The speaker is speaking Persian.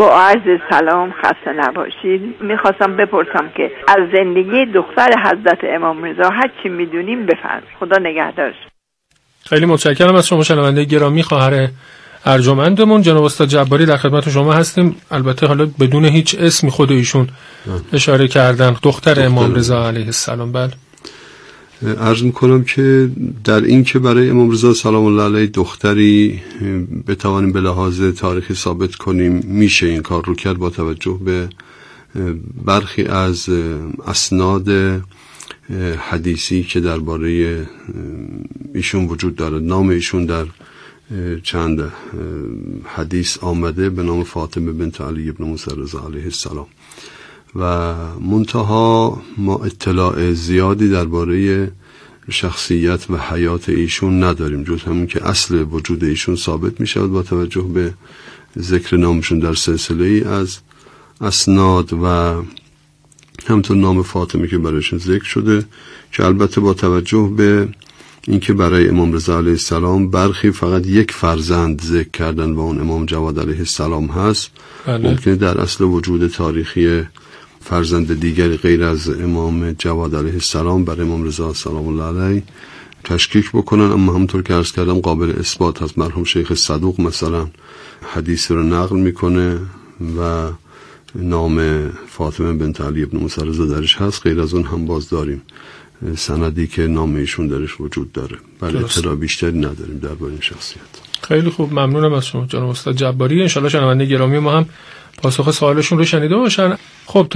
با عرض سلام خسته نباشید. می‌خواستم بپرسم که از زندگی دختر حضرت امام رضا هر چی می‌دونیم بفرمایید. خدا نگهدار. خیلی متشکرم از شما شنونده گرامی. خواهر ارجمندمون جناب استاد جباری در خدمت شما هستیم. البته حالا بدون هیچ اسمی خود ایشون اشاره کردن دختر. امام رضا علیه السلام. بله. عرض می‌کنم که در این که برای امام رضا سلام الله علیه دختری بتوانیم به لحاظ تاریخی ثابت کنیم میشه این کار رو کرد با توجه به برخی از اسناد حدیثی که درباره ایشون وجود داره. نام ایشون در چند حدیث آمده به نام فاطمه بنت علی ابن موسی علیه السلام. و منتها ما اطلاع زیادی درباره شخصیت و حیات ایشون نداریم جز همون که اصل وجود ایشون ثابت می شود با توجه به ذکر نامشون در سلسله ای از اسناد و همطور نام فاطمه که برایشون ذکر شده که البته با توجه به اینکه برای امام رضا علیه السلام برخی فقط یک فرزند ذکر کردن و اون امام جواد علیه السلام هست بله. ممکنه در اصل وجود تاریخی فرزند دیگری غیر از امام جواد علیه السلام برای امام رضا سلام الله علیه تشکیک بکنن. اما همونطور که عرض کردم قابل اثبات هست. مرحوم شیخ صدوق مثلا حدیث رو نقل می‌کنه. و نام فاطمه بنت علی ابن رضا درش هست. غیر از اون هم باز داریم. سندی که نام ایشون درش وجود داره. بله اطلاع بیشتری نداریم درباره این شخصیت. خیلی خوب. ممنونم از شما جناب استاد جباری. ان شنونده گرامی ما هم پاسخ سوالشون رو شنیده باشن. خب